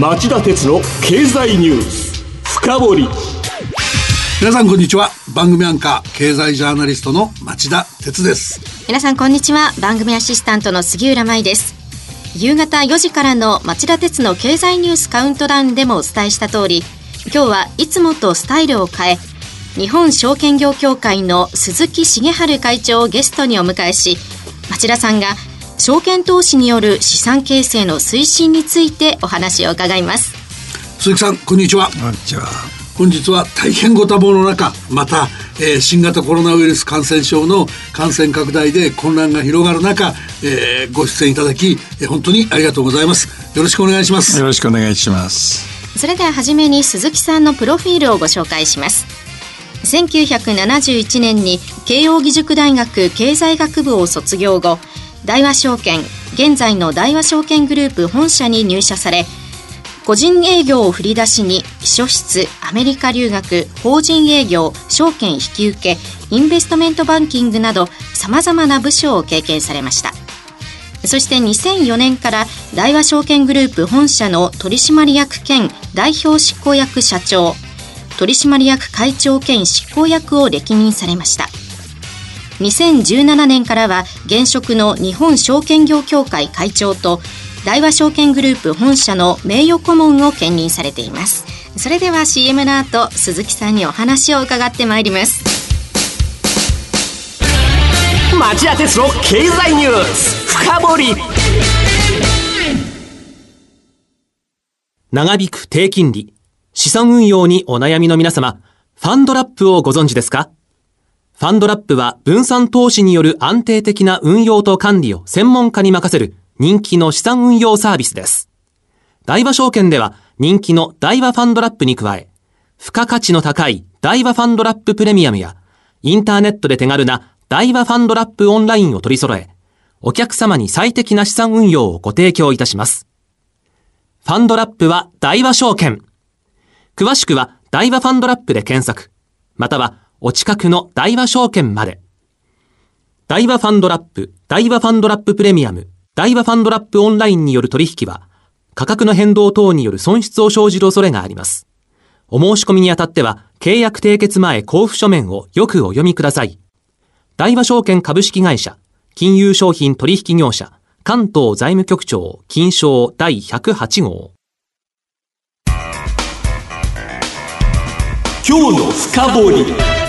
町田鉄の経済ニュース。深掘り。皆さんこんにちは。番組アンカー経済ジャーナリストの町田鉄です。皆さんこんにちは。番組アシスタントの杉浦舞です。夕方4時からの町田鉄の経済ニュースカウントダウンでもお伝えした通り今日はいつもとスタイルを変え日本証券業協会の鈴木茂春会長をゲストにお迎えし町田さんが証券投資による資産形成の推進についてお話を伺います。鈴木さんこんにちは。こんにちは。本日は大変ご多忙の中また、えー、新型コロナウイルス感染症の感染拡大で混乱が広がる中、えー、ご出演いただき、えー、本当にありがとうございます。よろしくお願いします。よろしくお願いします。それでは初めに鈴木さんのプロフィールをご紹介します。1971年に慶應義塾大学経済学部を卒業後大和証券現在の大和証券グループ本社に入社され個人営業を振り出しに秘書室アメリカ留学法人営業証券引き受けインベストメントバンキングなどさまざまな部署を経験されました。そして2004年から大和証券グループ本社の取締役兼代表執行役社長取締役会長兼執行役を歴任されました。2017年からは現職の日本証券業協会会長と大和証券グループ本社の名誉顧問を兼任されています。それでは CM の後鈴木さんにお話を伺ってまいります。町田鉄の経済ニュース深掘り。長引く低金利資産運用にお悩みの皆様ファンドラップをご存知ですか？ファンドラップは分散投資による安定的な運用と管理を専門家に任せる人気の資産運用サービスです。大和証券では人気の大和ファンドラップに加え、付加価値の高い大和ファンドラッププレミアムや、インターネットで手軽な大和ファンドラップオンラインを取り揃え、お客様に最適な資産運用をご提供いたします。ファンドラップは大和証券。詳しくは大和ファンドラップで検索、またはお近くの大和証券まで。大和ファンドラップ、大和ファンドラッププレミアム、大和ファンドラップオンラインによる取引は、価格の変動等による損失を生じる恐れがあります。お申し込みにあたっては、契約締結前交付書面をよくお読みください。大和証券株式会社、金融商品取引業者、関東財務局長、金賞第108号。今日の深掘り。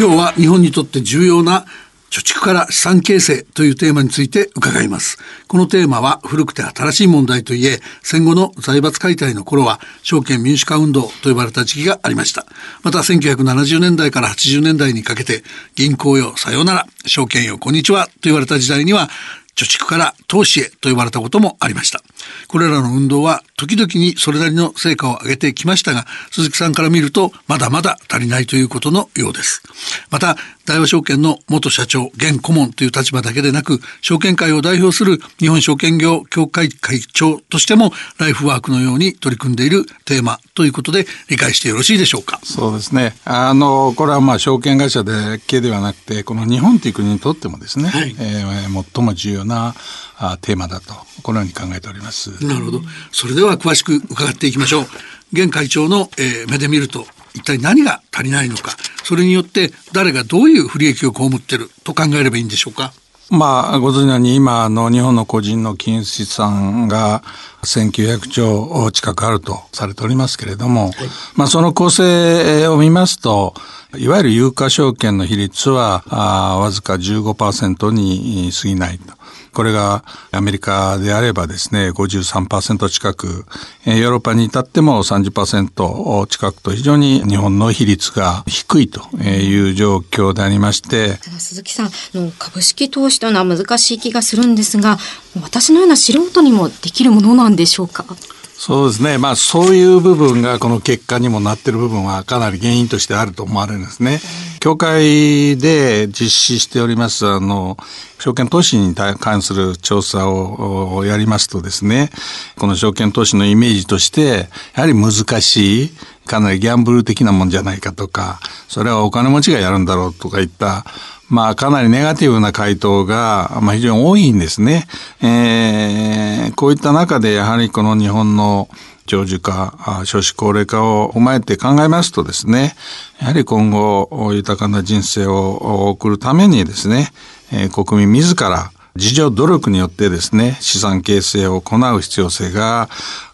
今日は日本にとって重要な貯蓄から資産形成というテーマについて伺います。このテーマは古くて新しい問題といえ、戦後の財閥解体の頃は証券民主化運動と呼ばれた時期がありました。また1970年代から80年代にかけて銀行よさようなら、証券よこんにちはと言われた時代には貯蓄から投資へと呼ばれたこともありました。これらの運動は時々にそれなりの成果を上げてきましたが、鈴木さんから見るとまだまだ足りないということのようです。また、大和証券の元社長、現顧問という立場だけでなく、証券会を代表する日本証券業協会会長としても、ライフワークのように取り組んでいるテーマということで理解してよろしいでしょうか？そうですね。あの、これはまあ証券会社だけではなくて、この日本という国にとってもですね、はい、えー、最も重要なあテーマだとこのように考えております。なるほど。それでは詳しく伺っていきましょう。現会長の、えー、目で見ると一体何が足りないのか。それによって誰がどういう不利益を被っていると考えればいいんでしょうか。まあ、ご存知のように今の日本の個人の金融資産が1900兆近くあるとされておりますけれども、はい、まあその構成を見ますと、いわゆる有価証券の比率はあわずか15%に過ぎないと。これがアメリカであればですね、53%近く、ヨーロッパに至っても30%近くと非常に日本の比率が低いという状況でありまして。鈴木さん、株式投資というのは難しい気がするんですが、私のような素人にもできるものなんでしょうか？そうですね。まあそういう部分がこの結果にもなっている部分はかなり原因としてあると思われるんですね。協会で実施しておりますあの証券投資に関する調査をやりますとですね、この証券投資のイメージとして、やはり難しい、かなりギャンブル的なもんじゃないかとか、それはお金持ちがやるんだろうとかいった、まあ、かなりネガティブな回答が、まあ、非常に多いんですね。えー、こういった中で、やはりこの日本の長寿化、少子高齢化を踏まえて考えますとですね、やはり今後、豊かな人生を送るためにですね、国民自ら自助努力によってですね、資産形成を行う必要性が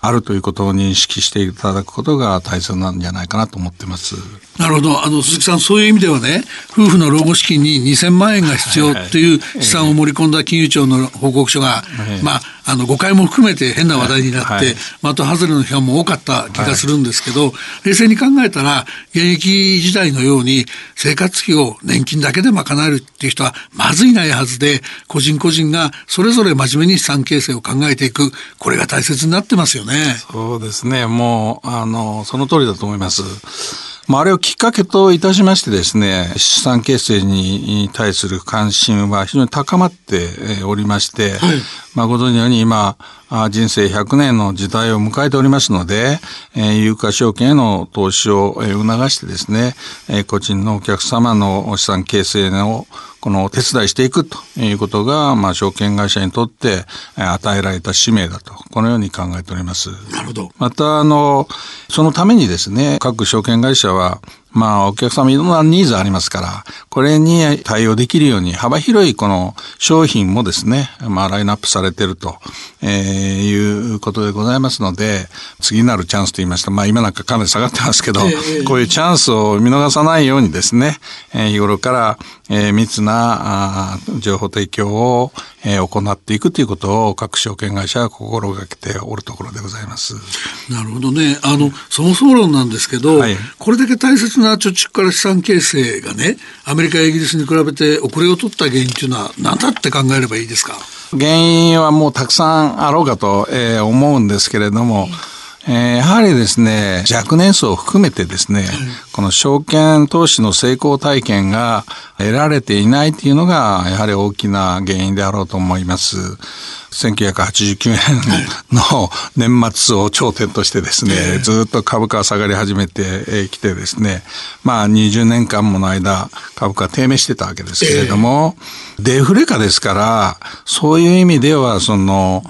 あるということを認識していただくことが大切なんじゃないかなと思ってます。なるほど。あの、鈴木さん、そういう意味ではね、夫婦の老後資金に2000万円が必要という資産を盛り込んだ金融庁の報告書が、まあ、あの、誤解も含めて変な話題になって、はい、的外れの批判も多かった気がするんですけど、はい、冷静に考えたら、現役時代のように生活費を年金だけで賄えるっていう人はまずいないはずで、個人個人がそれぞれ真面目に資産形成を考えていく、これが大切になってますよね。そうですね。もう、あの、その通りだと思います。まあ、あれをきっかけといたしましてですね、資産形成に対する関心は非常に高まっておりまして、はい、まあ、ご存知のように今、人生100年の時代を迎えておりますので、有価証券への投資を促してですね、個人のお客様の資産形成のこのお手伝いしていくということが、まあ、証券会社にとって与えられた使命だと、このように考えております。なるほど。また、あの、そのためにですね、各証券会社は、まあ、お客様いろんなニーズありますから、これに対応できるように幅広いこの商品もですね、まあ、ラインナップされていると、えー、いうことでございますので、次なるチャンスと言いました。まあ、今なんかかなり下がってますけど、こういうチャンスを見逃さないようにですね、えー、日頃から、えー、密なあ情報提供を、えー、行っていくということを各証券会社は心がけておるところでございます。なるほどね。あの、そもそも論なんですけど、はい、これだけ大切な貯蓄から資産形成がね、アメリカやイギリスに比べて遅れを取った原因というのは何だって考えればいいですか？原因はもうたくさんあろうかと、えー、思うんですけれども、うんえー、やはりですね、若年層を含めてですね、この証券投資の成功体験が得られていないというのが、やはり大きな原因であろうと思います。1989年の年末を頂点としてですね、ずっと株価は下がり始めてきてですね、まあ20年間もの間株価は低迷してたわけですけれども、デフレ化ですから、そういう意味ではその、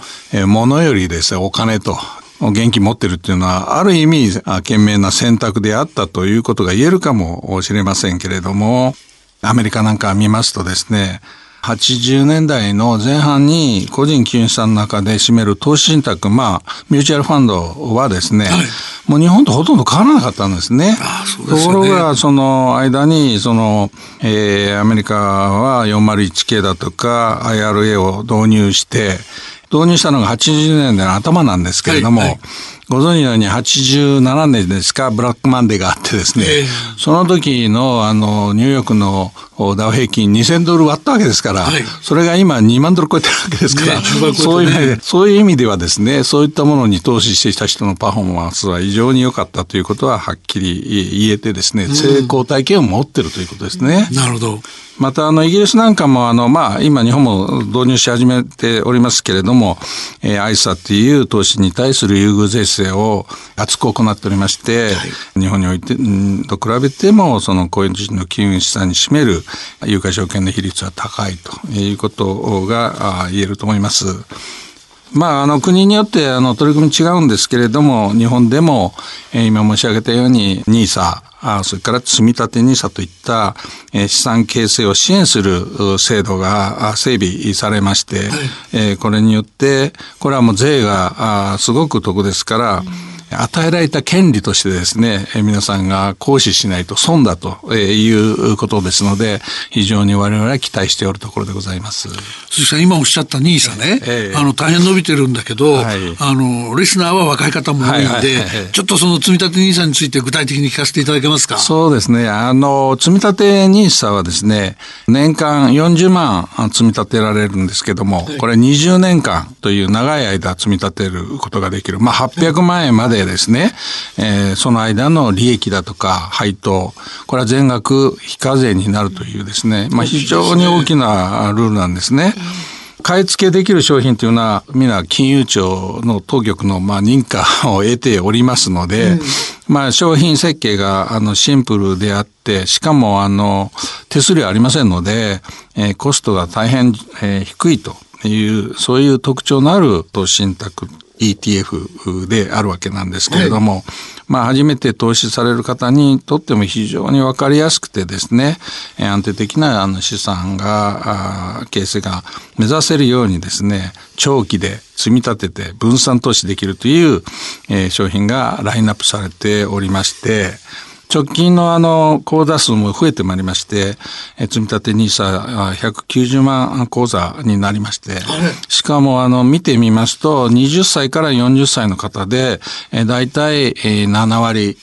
物よりですね、お金と元気持ってるっていうのは、ある意味、賢明な選択であったということが言えるかもしれませんけれども、アメリカなんか見ますとですね、80年代の前半に個人金融資産の中で占める投資信託、まあ、ミューチュアルファンドはですね、はい、もう日本とほとんど変わらなかったんですね。すねところが、その間に、その、えー、アメリカは 401K だとか IRA を導入して、導入したのが80年代の頭なんですけれども、はいはい、ご存知のように87年ですか、ブラックマンデーがあってですね、えー、その時のあのニューヨークのダウ平均2000ドル割ったわけですから、はい、それが今2万ドル超えてるわけですから、ね、そういう意味で、そういう意味ではですね、そういったものに投資してきた人のパフォーマンスは非常に良かったということははっきり言えてですね、成功体験を持ってるということですね。なるほど。また、あの、イギリスなんかも、あの、まあ、今日本も導入し始めておりますけれども、えー、アイサっていう投資に対する優遇税制を厚く行っておりまして、はい、日本において、んと比べても、その、個人の金融資産に占める有価証券の比率は高いということが言えると思います。まあ、あの国によってあの取り組み違うんですけれども、日本でも、えー、今申し上げたように NISA、あそれから積立 NISA といった、えー、資産形成を支援する制度が整備されまして、はい、えー、これによって、これはもう税があすごく得ですから、うん与えられた権利としてですね、皆さんが行使しないと損だということですので、非常に我々は期待しておるところでございます。鈴木さん、今おっしゃった NISA ね、ええ、あの、大変伸びてるんだけど、はい、あの、リスナーは若い方も多いんで、ちょっとその積立 NISA について具体的に聞かせていただけますか？そうですね。あの、積立 NISA はですね、年間40万積み立てられるんですけども、はい、これ20年間という長い間積み立てることができる。まあ、800万円までですね、えー、その間の利益だとか配当、これは全額非課税になるというですね、まあ、非常に大きなルールなんですね。買い付けできる商品というのは、皆金融庁の当局のまあ認可を得ておりますので、うん、まあ、商品設計があのシンプルであって、しかもあの手数料ありませんので、えー、コストが大変、えー、低いという、そういう特徴のある投資信託 ETF であるわけなんですけれども、はい、まあ初めて投資される方にとっても非常にわかりやすくてですね、安定的なあの資産が、形成が目指せるようにですね、長期で積み立てて分散投資できるという、えー、商品がラインナップされておりまして、直近のあの口座数も増えてまいりまして、え積立 NISA190 万口座になりまして、しかもあの見てみますと、20歳から40歳の方で、え大体7割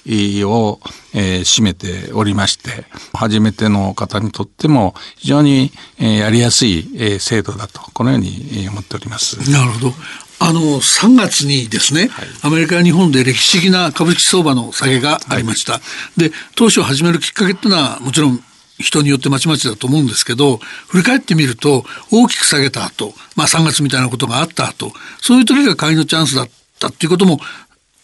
をえー、占めておりまして、初めての方にとっても非常に、えー、やりやすい、えー、制度だと、このように思っております。なるほど。あの、3月にですね、はい、アメリカや日本で歴史的な株式相場の下げがありました。はい、で、当初始めるきっかけっていうのは、もちろん人によってまちまちだと思うんですけど、振り返ってみると、大きく下げた後、まあ3月みたいなことがあった後、そういう時が買いのチャンスだったっていうことも、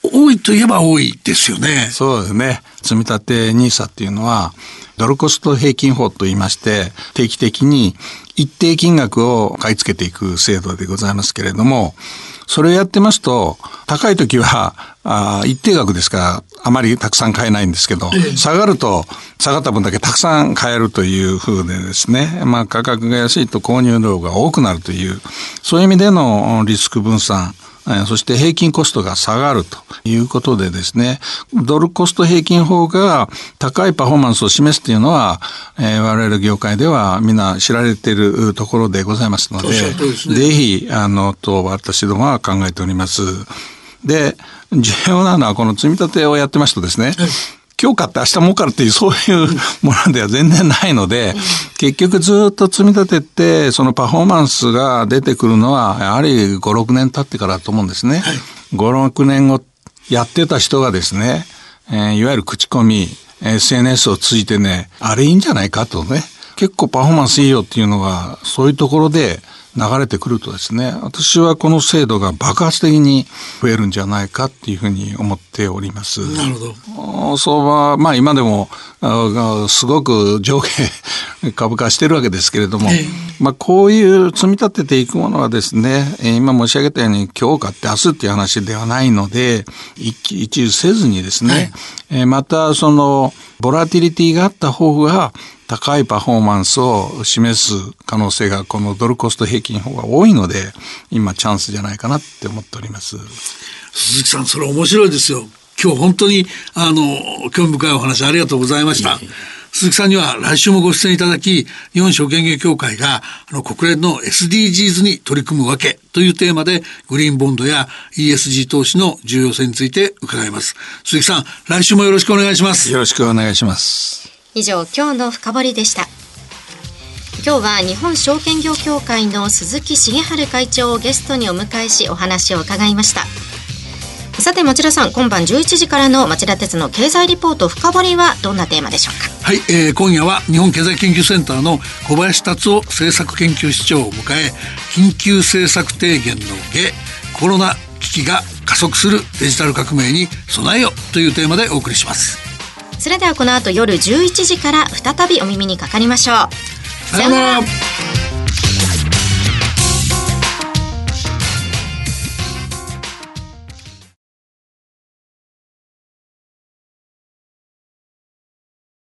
多いといえば多いですよね。そうですね。積み立て NISA っていうのは、ドルコスト平均法と言いまして、定期的に一定金額を買い付けていく制度でございますけれども、それをやってますと、高い時は、あ一定額ですから、あまりたくさん買えないんですけど、下がると、下がった分だけたくさん買えるというふうでですね、まあ価格が安いと購入量が多くなるという、そういう意味でのリスク分散、そして平均コストが下がるということでですね、ドルコスト平均法が高いパフォーマンスを示すというのは、えー、我々業界ではみんな知られているところでございますので、でね、ぜひ、あの、と私どもは考えております。で、重要なのはこの積み立てをやってますとですね、今日買って明日儲かるっていうそういうものでは全然ないので、結局ずっと積み立てて、そのパフォーマンスが出てくるのは、やはり5、6年経ってからだと思うんですね。はい、5、6年後やってた人がですね、えー、いわゆる口コミ、SNS を通じてね、あれいいんじゃないかとね、結構パフォーマンスいいよっていうのが、そういうところで、流れてくるとですね、私はこの制度が爆発的に増えるんじゃないかっていうふうに思っております。なるほど。相場、まあ今でも、すごく上下 株価してるわけですけれども、えー、まあこういう積み立てていくものはですね、今申し上げたように今日買って明日っていう話ではないので、一喜一憂せずにですね、はい、またその、ボラティリティがあった方が高いパフォーマンスを示す可能性がこのドルコスト平均法が多いので、今チャンスじゃないかなって思っております。鈴木さん、それ面白いですよ。今日本当に、あの、興味深いお話ありがとうございました。鈴木さんには来週もご出演いただき、日本証券業協会があの国連の SDGs に取り組むわけというテーマでグリーンボンドや ESG 投資の重要性について伺います。鈴木さん、来週もよろしくお願いします。よろしくお願いします。以上今日の深掘りでした。今日は日本証券業協会の鈴木茂春会長をゲストにお迎えしお話を伺いました。さて町田さん今晩11時からの町田鉄の経済リポート深掘りはどんなテーマでしょうか？はい、えー、今夜は日本経済研究センターの小林達夫政策研究室長を迎え緊急政策提言の下コロナ危機が加速するデジタル革命に備えよというテーマでお送りします。それではこの後夜11時から再びお耳にかかりましょう。さようなら。